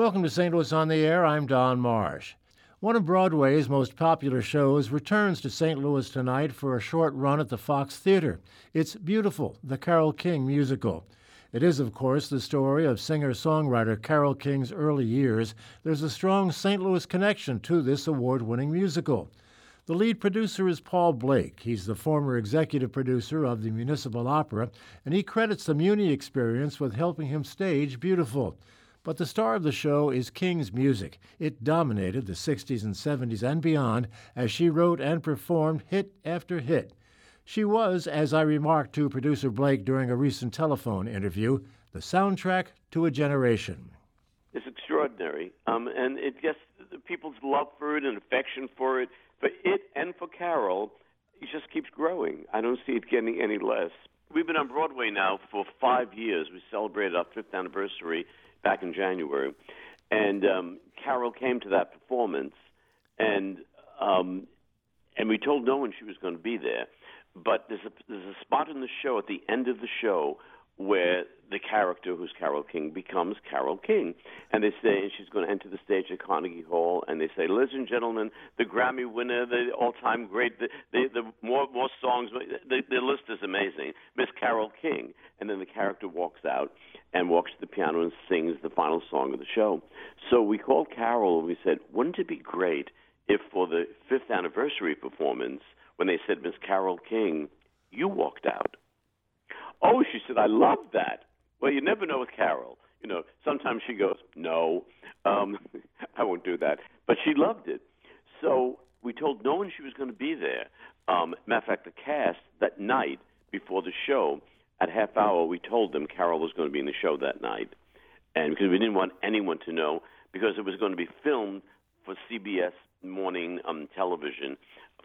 Welcome to St. Louis on the Air. I'm Don Marsh. One of Broadway's most popular shows returns to St. Louis tonight for a short run at the Fox Theater. It's Beautiful, the Carole King musical. It is, of course, the story of singer songwriter Carole King's early years. There's a strong St. Louis connection to this award winning musical. The lead producer is Paul Blake. He's the former executive producer of the Municipal Opera, and he credits the Muny experience with helping him stage Beautiful. But the star of the show is King's music. It dominated the 60s and 70s and beyond as she wrote and performed hit after hit. She was, as I remarked to producer Blake during a recent telephone interview, the soundtrack to a generation. It's extraordinary. Um, and it just, people's love for it and affection for it, for it and for Carole, it just keeps growing. I don't see it getting any less. We've been on Broadway now for five years. We celebrated our fifth anniversary back in January, and um, Carole came to that performance, and um, and we told no one she was going to be there. But there's a there's a spot in the show at the end of the show where the character who's Carole King becomes Carole King. And they say, and she's going to enter the stage at Carnegie Hall, and they say, ladies and gentlemen, the Grammy winner, the all-time great, the, the, the more more songs, the, the list is amazing, Miss Carole King. And then the character walks out and walks to the piano and sings the final song of the show. So we called Carole and we said, wouldn't it be great if for the fifth anniversary performance, when they said Miss Carole King, you walked out? Oh, she said, I love that. Well, you never know with Carole. You know, sometimes she goes, no, um, I won't do that. But she loved it. So we told no one she was going to be there. Um, matter of fact, the cast that night before the show, at half hour, we told them Carole was going to be in the show that night. And because we didn't want anyone to know, because it was going to be filmed for CBS morning um, television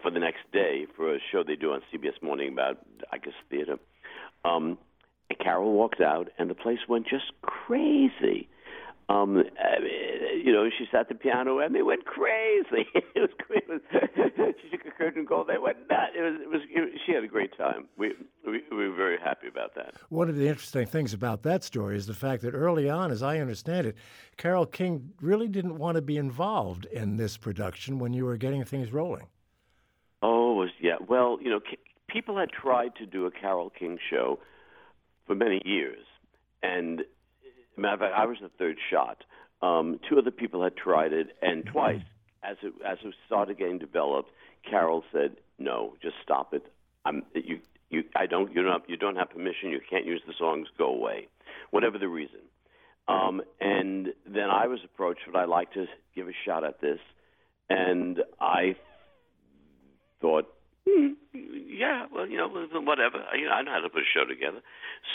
for the next day for a show they do on CBS morning about, I guess, theater. Um, and Carole walked out, and the place went just crazy. Um, you know, she sat at the piano, and they went crazy. it was great. she took a curtain call. They went nuts. It was, it was. It, she had a great time. We, we we were very happy about that. One of the interesting things about that story is the fact that early on, as I understand it, Carole King really didn't want to be involved in this production when you were getting things rolling. Oh, was yeah. Well, you know, people had tried to do a Carole King show for many years, and matter of fact, I was the third shot. Um, two other people had tried it, and twice, as it as it started getting developed, Carole said, "No, just stop it. I'm you you I don't you don't you don't have permission. You can't use the songs. Go away, whatever the reason." Um, and then I was approached, would I like to give a shot at this? And I thought, yeah, well, you know, whatever. I, you know, I know how to put a show together.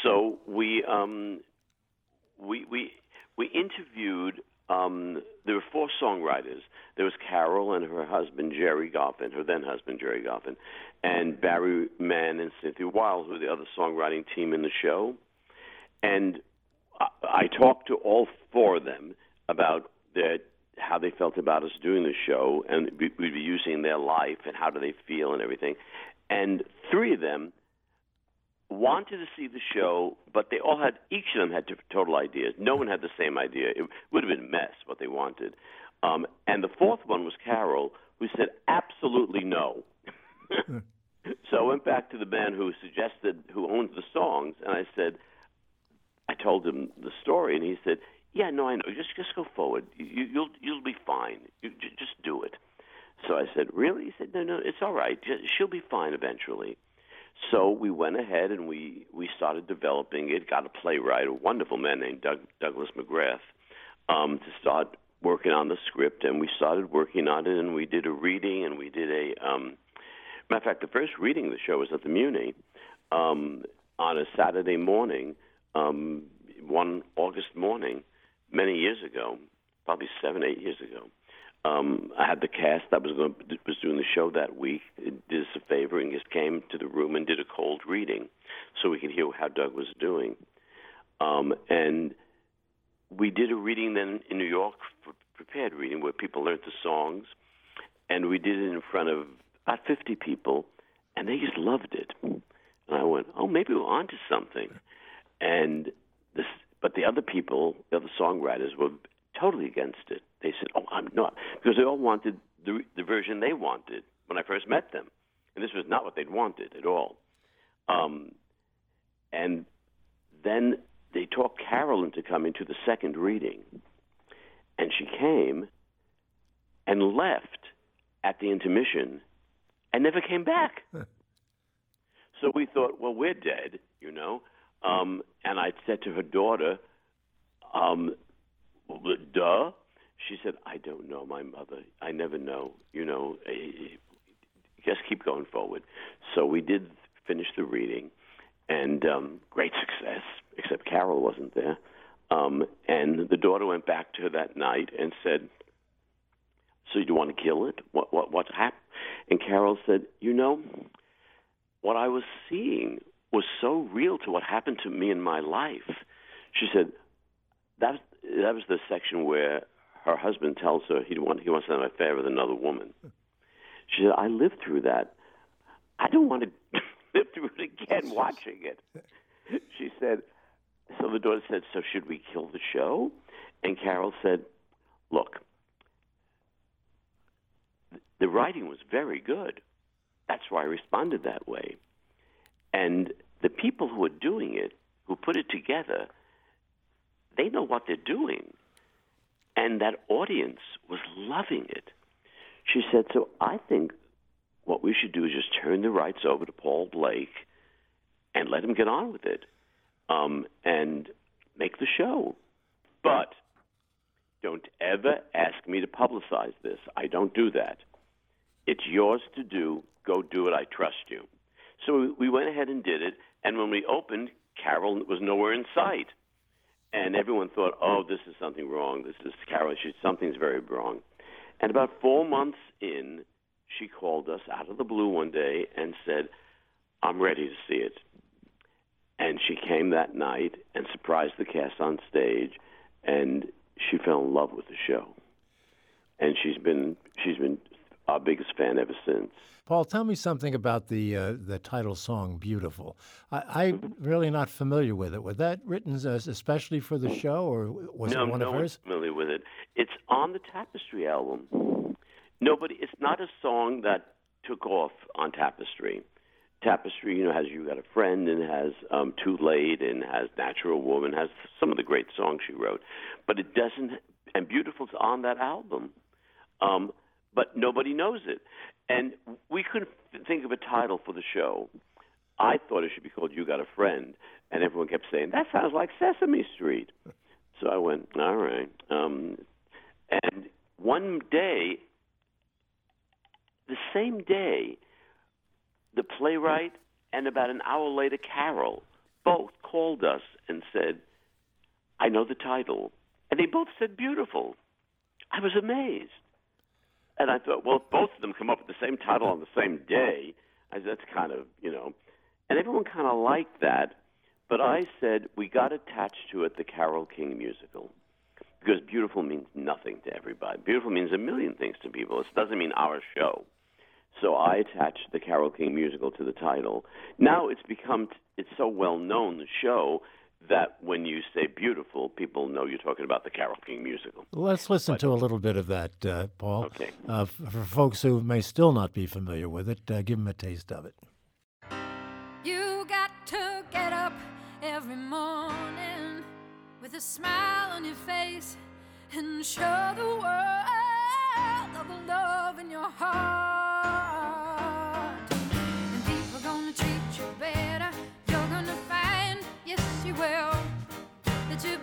So we um, we we we interviewed. Um, there were four songwriters. There was Carole and her husband Gerry Goffin, her then husband Gerry Goffin, and Barry Mann and Cynthia Weil, who were the other songwriting team in the show. And I, I talked to all four of them about their how they felt about us doing the show, and we'd be using their life and how do they feel and everything. And three of them wanted to see the show, but they all had each of them had total ideas. No one had the same idea. It would have been a mess what they wanted. Um, and the fourth one was Carole, who said absolutely no. so I went back to the man who suggested, who owns the songs, and I said, I told him the story, and he said, "Yeah, no, I know. Just just go forward. You, you'll you'll be fine. You just do it." So I said, "Really?" He said, "No, no, it's all right. She'll be fine eventually." So we went ahead and we we started developing it. Got a playwright, a wonderful man named Doug, Douglas McGrath, um, to start working on the script, and we started working on it. And we did a reading, and we did a um, matter of fact, the first reading of the show was at the Muny um, on a Saturday morning, um, one August morning, many years ago, probably seven, eight years ago. Um, I had the cast that was going was doing the show that week did us a favor and just came to the room and did a cold reading, so we could hear how Doug was doing. Um, and we did a reading then in New York, prepared reading where people learned the songs, and we did it in front of about 50 people, and they just loved it. And I went, oh, maybe we're onto something. And this, but the other people, the other songwriters, were totally against it. They said, "Oh, I'm not," because they all wanted the the version they wanted when I first met them, and this was not what they'd wanted at all. Um, and then they talked Carole into coming to the second reading, and she came and left at the intermission and never came back. so we thought, well, we're dead, you know. Um, and I said to her daughter, um, duh. She said, I don't know, my mother. I never know, you know. Just keep going forward. So we did finish the reading, and um, great success, except Carole wasn't there. Um, and the daughter went back to her that night and said, "So you want to kill it? What what what happened?" And Carole said, "You know, what I was seeing was so real to what happened to me in my life." She said, "That that was the section where her husband tells her he want he wants to have an affair with another woman." She said, "I lived through that. I don't want to live through it again watching it." She said, so the daughter said, So should we kill the show? And Carole said, Look, the writing was very good. That's why I responded that way. And the people who are doing it, who put it together, they know what they're doing. And that audience was loving it. She said, So I think what we should do is just turn the rights over to Paul Blake and let him get on with it um, and make the show. But don't ever ask me to publicize this. I don't do that. It's yours to do. Go do it. I trust you. So we went ahead and did it. And when we opened, Carole was nowhere in sight. And everyone thought, oh, this is something wrong. This is Carole. She, something's very wrong. And about four months in, she called us out of the blue one day and said, I'm ready to see it. And she came that night and surprised the cast on stage, and she fell in love with the show. And she's been she's been our biggest fan ever since. Paul, tell me something about the uh, the title song "Beautiful." I, am really not familiar with it. Was that written especially for the show, or was no, it one no of hers? No familiar with it. It's on the Tapestry album. Nobody. It's not a song that took off on Tapestry. Tapestry, you know, has You Got a Friend and has um, Too Late and has Natural Woman, has some of the great songs she wrote. But it doesn't, and Beautiful's on that album. Um, but nobody knows it. And we couldn't think of a title for the show. I thought it should be called You Got a Friend. And everyone kept saying, that sounds like Sesame Street. So I went, all right. Um, and one day, the same day, the playwright, and about an hour later, Carole, both called us and said, I know the title. And they both said beautiful. I was amazed. And I thought, well, if both of them come up with the same title on the same day, I said, that's kind of, you know. And everyone kind of liked that. But I said, we got attached to it the Carole King musical. Because beautiful means nothing to everybody. Beautiful means a million things to people. It doesn't mean our show. So I attached the Carole King musical to the title. Now it's become it's so well known the show that when you say beautiful, people know you're talking about the Carole King musical. Let's listen but, to a little bit of that, uh, Paul. Okay. Uh, for folks who may still not be familiar with it, uh, give them a taste of it. You got to get up every morning with a smile on your face and show the world of the love in your heart.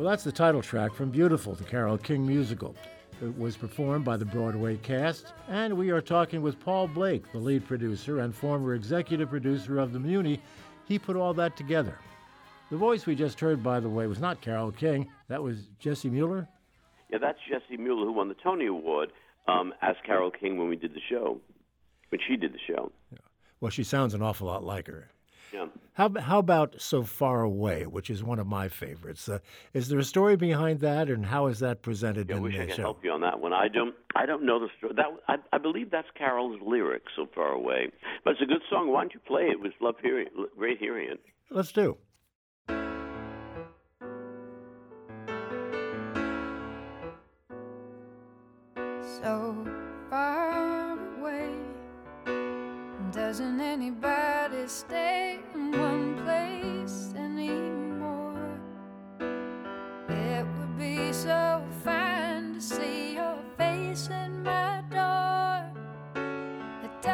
Well, that's the title track from Beautiful, the Carole King musical. It was performed by the Broadway cast, and we are talking with Paul Blake, the lead producer and former executive producer of the Muny. He put all that together. The voice we just heard, by the way, was not Carole King. That was Jessie Mueller. Yeah, that's Jessie Mueller, who won the Tony Award um, as Carole King when we did the show, when she did the show. Yeah. Well, she sounds an awful lot like her. Yeah. How, how about So Far Away, which is one of my favorites? Uh, is there a story behind that, and how is that presented yeah, in I the I could show? help you on that one. I don't, I don't know the story. That I, I believe that's Carole's lyrics, So Far Away. But it's a good song. Why don't you play it? It was love hearing, great hearing it. Let's do.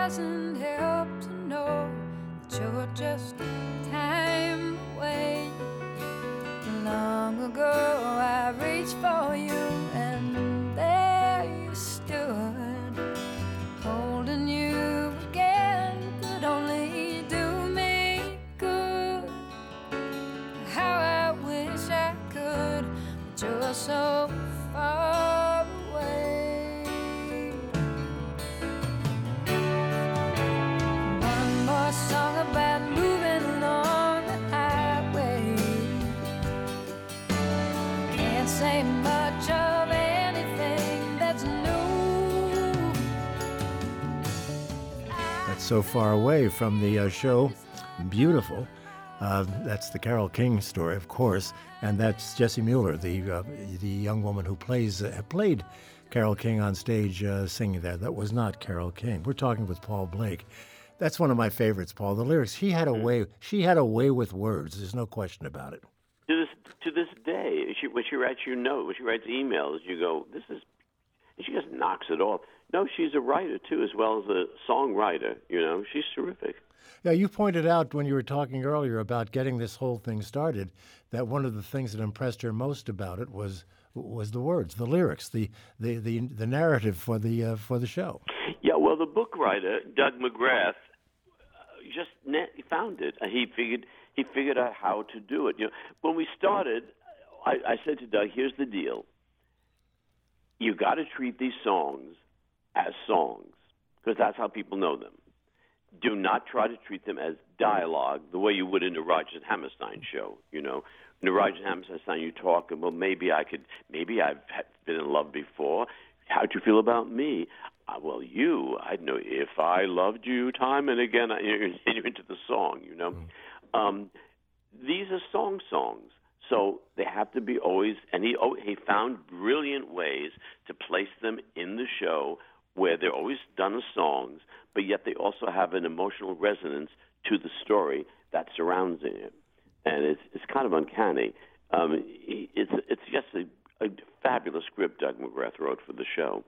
It So Far Away from the uh, show Beautiful. Uh, that's the Carole King story, of course, and that's Jessie Mueller, the uh, the young woman who plays uh, played Carole King on stage uh, singing there. That was not Carole King. We're talking with Paul Blake. That's one of my favorites, Paul. The lyrics. He had a way. She had a way with words. There's no question about it. To this to this day, she, when she writes you note, when she writes emails, you go, "This is," and she just knocks it off. No, she's a writer too, as well as a songwriter. You know, she's terrific. Yeah, you pointed out when you were talking earlier about getting this whole thing started that one of the things that impressed her most about it was was the words, the lyrics, the the the, the narrative for the uh, for the show. Yeah, well, the book writer Doug McGrath uh, just net, found it. He figured he figured out how to do it. You know, when we started, I, I said to Doug, "Here's the deal. You got to treat these songs as songs because that's how people know them. Do not try to treat them as dialogue the way you would in the Roger Hammerstein show. You know, in the Roger Hammerstein, you talk, and well, maybe I could, maybe I've been in love before. How'd you feel about me? Uh, well, you, I know if I loved you time and again, I- you're, you're into the song, you know. Um, these are song songs, so they have to be always. And he oh, he found brilliant ways to place them in the show where they're always done as songs, but yet they also have an emotional resonance to the story that surrounds it, and it's it's kind of uncanny. Um, it's it's just a, a fabulous script Doug McGrath wrote for the show.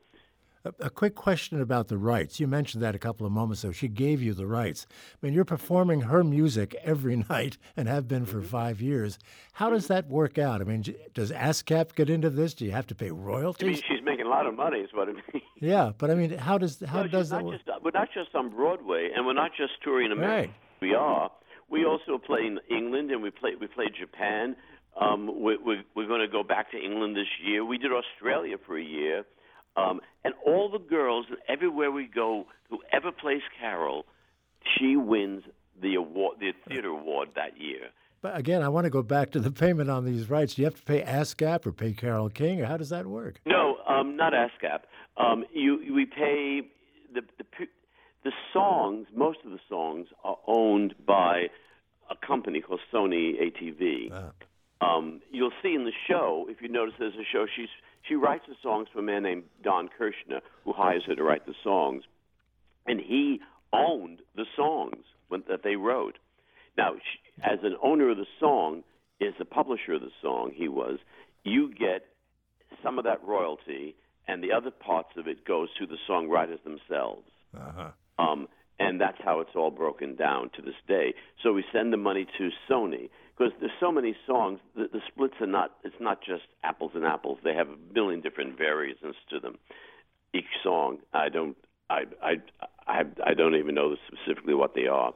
A, a quick question about the rights. You mentioned that a couple of moments ago. She gave you the rights. I mean, you're performing her music every night and have been for five years. How does that work out? I mean, does ASCAP get into this? Do you have to pay royalties? I mean, she's making a lot of money, is what I mean. Yeah, but I mean, how does how No, does that work? just, we're not just on Broadway, and we're not just touring America. Right. We are. We also play in England, and we play we played Japan. Um, we, we, we're going to go back to England this year. We did Australia for a year, um, and all the girls everywhere we go, whoever plays Carole, she wins the award, the theater award that year. But again, I want to go back to the payment on these rights. Do you have to pay ASCAP or pay Carole King, or how does that work? No, um, not ASCAP. Um, you we pay the the the songs. Most of the songs are owned by a company called Sony ATV. Ah. Um, you'll see in the show, if you notice, there's a show. She's she writes the songs for a man named Don Kirshner, who hires her to write the songs, and he owned the songs when, that they wrote. Now, sh as an owner of the song, is the publisher of the song. He was. You get some of that royalty, and the other parts of it goes to the songwriters themselves. Uh-huh. Um, and that's how it's all broken down to this day. So we send the money to Sony because there's so many songs. The, the splits are not. It's not just apples and apples. They have a million different variations to them. Each song, I don't. I I I, I don't even know specifically what they are.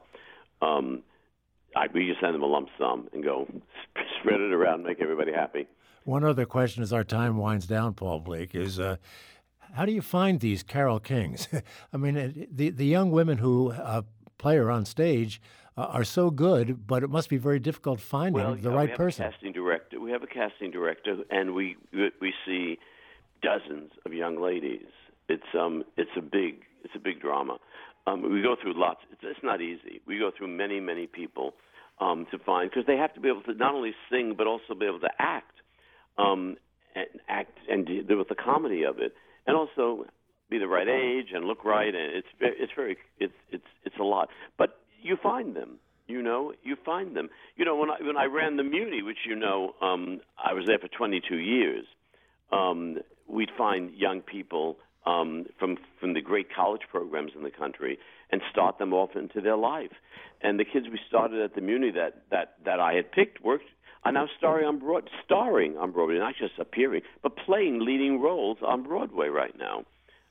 Um, I, we just send them a lump sum and go spread it around, make everybody happy. One other question as our time winds down, Paul Blake, is uh, how do you find these Carole Kings? I mean, the the young women who uh, play her on stage uh, are so good, but it must be very difficult finding well, the yeah, right we have person. A casting director. We have a casting director, and we we see dozens of young ladies. It's um it's a big it's a big drama. Um, we go through lots. It's, it's not easy. We go through many many people um, to find because they have to be able to not only sing but also be able to act, um, and act and deal with the comedy of it and also be the right age and look right. And it's it's very it's it's it's a lot. But you find them. You know, you find them. You know, when I when I ran the Muny, which you know, um, I was there for 22 years. Um, we'd find young people um, from from the great college programs in the country and start them off into their life. And the kids we started at the Muny that that that I had picked worked are now starring on Broad, starring on Broadway, not just appearing, but playing leading roles on Broadway right now.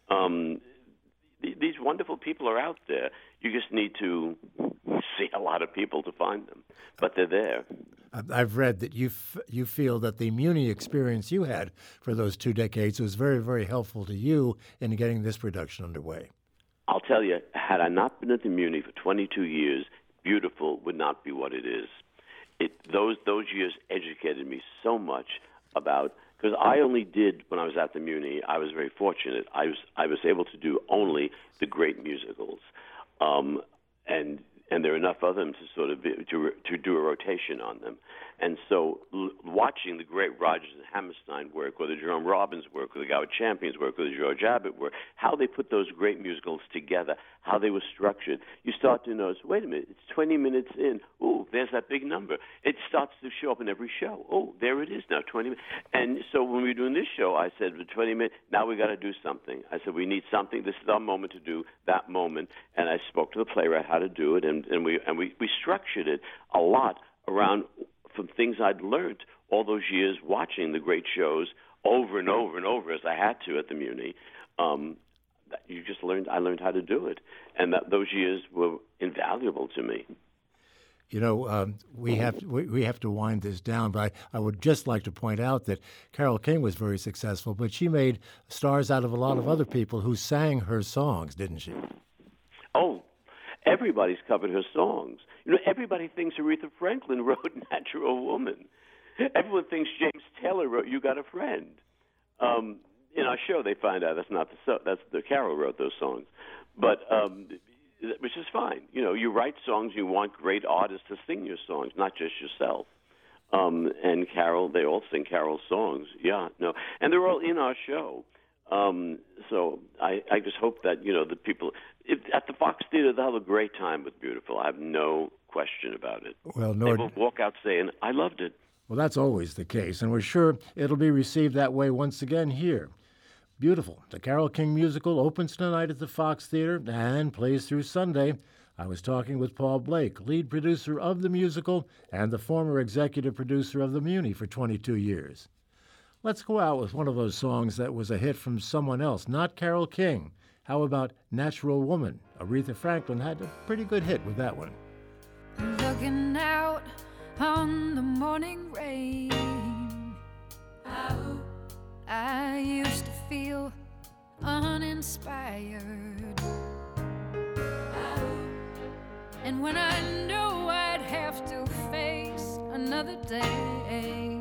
Um, th- these wonderful people are out there. You just need to see a lot of people to find them, but they're there. I've read that you f- you feel that the Muny experience you had for those two decades was very very helpful to you in getting this production underway. I'll tell you, had I not been at the Muny for 22 years, Beautiful would not be what it is it those those years educated me so much about because I only did when I was at the Muny. I was very fortunate. I was I was able to do only the great musicals, um, and and there are enough of them to sort of be, to to do a rotation on them. And so, l- watching the great Rodgers and Hammerstein work, or the Jerome Robbins work, or the Gower Champions work, or the George Abbott work, how they put those great musicals together, how they were structured, you start to notice. Wait a minute, it's 20 minutes in. Oh, there's that big number. It starts to show up in every show. Oh, there it is now, 20 minutes. And so when we were doing this show, I said, for 20 minutes, now we got to do something. I said, we need something. This is our moment to do that moment. And I spoke to the playwright how to do it, and, and we and we, we structured it a lot around from things I'd learned all those years watching the great shows over and over and over as I had to at the Muny. Um, you just learned. I learned how to do it, and that those years were invaluable to me. You know, um, we have to, we, we have to wind this down, but I, I would just like to point out that Carole King was very successful, but she made stars out of a lot of other people who sang her songs, didn't she? Oh, everybody's covered her songs. You know, everybody thinks Aretha Franklin wrote "Natural Woman." Everyone thinks James Taylor wrote "You Got a Friend." Um, in our show, they find out that's not the so, that's the Carole wrote those songs, but um, which is fine. You know, you write songs, you want great artists to sing your songs, not just yourself. Um, and Carole, they all sing Carole's songs. Yeah, no, and they're all in our show. Um, so I, I just hope that you know the people if, at the Fox Theater they'll have a great time with Beautiful. I have no question about it. Well, They will walk out saying, "I loved it." Well, that's always the case, and we're sure it'll be received that way once again here. Beautiful. The Carole King musical opens tonight at the Fox Theater and plays through Sunday. I was talking with Paul Blake, lead producer of the musical and the former executive producer of the Muny for 22 years. Let's go out with one of those songs that was a hit from someone else, not Carole King. How about Natural Woman? Aretha Franklin had a pretty good hit with that one. Looking out on the morning rain. I used to feel uninspired. And when I knew I'd have to face another day,